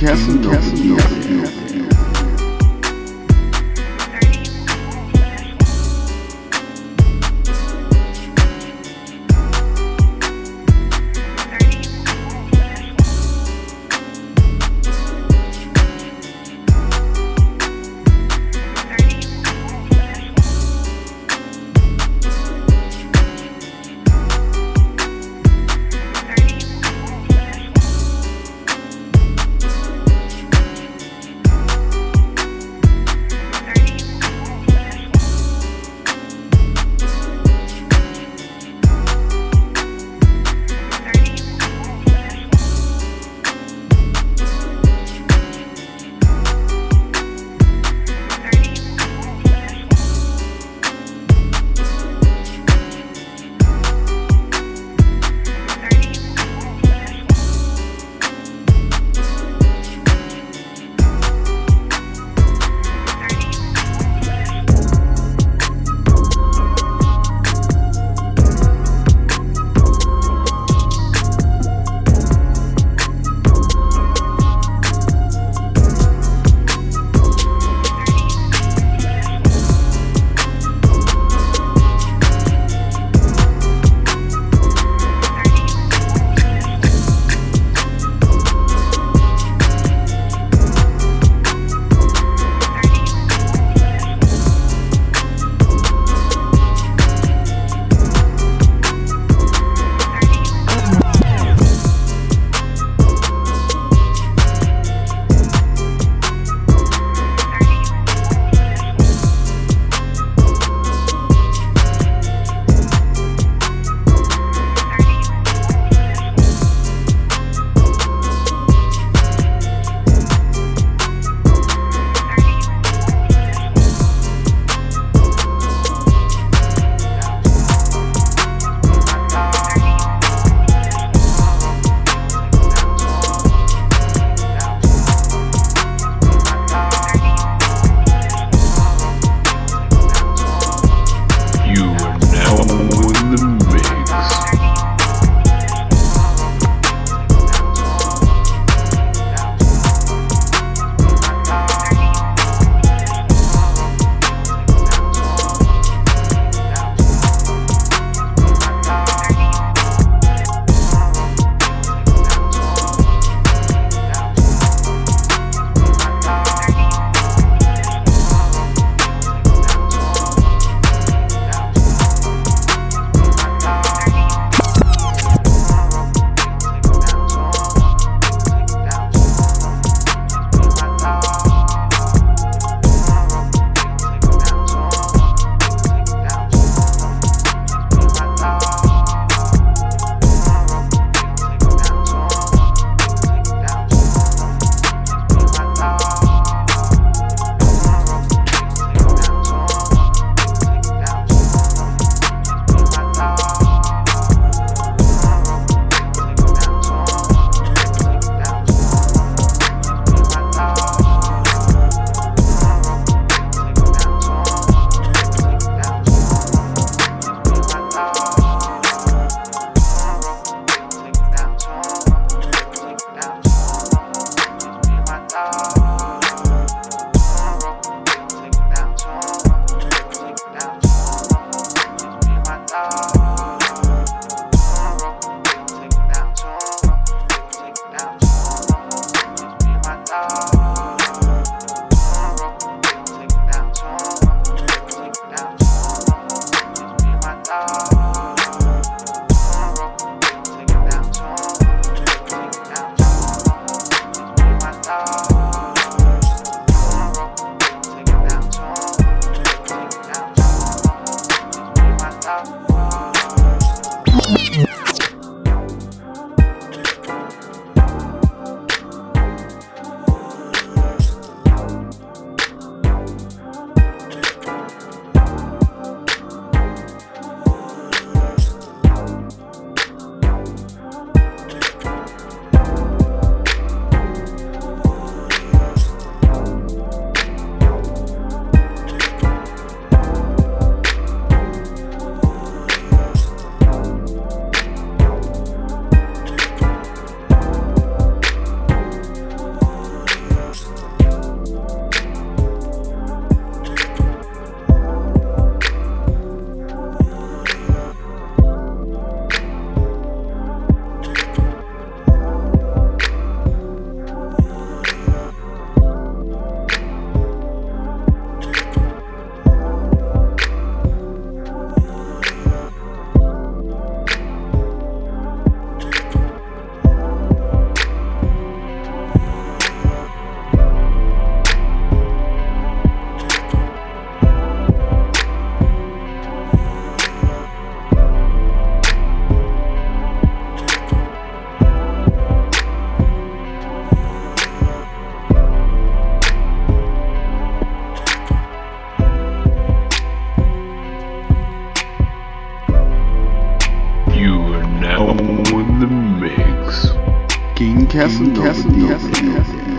Kessendorf. Casanova. Cassidy, Cassidy, Cassidy, Cassidy.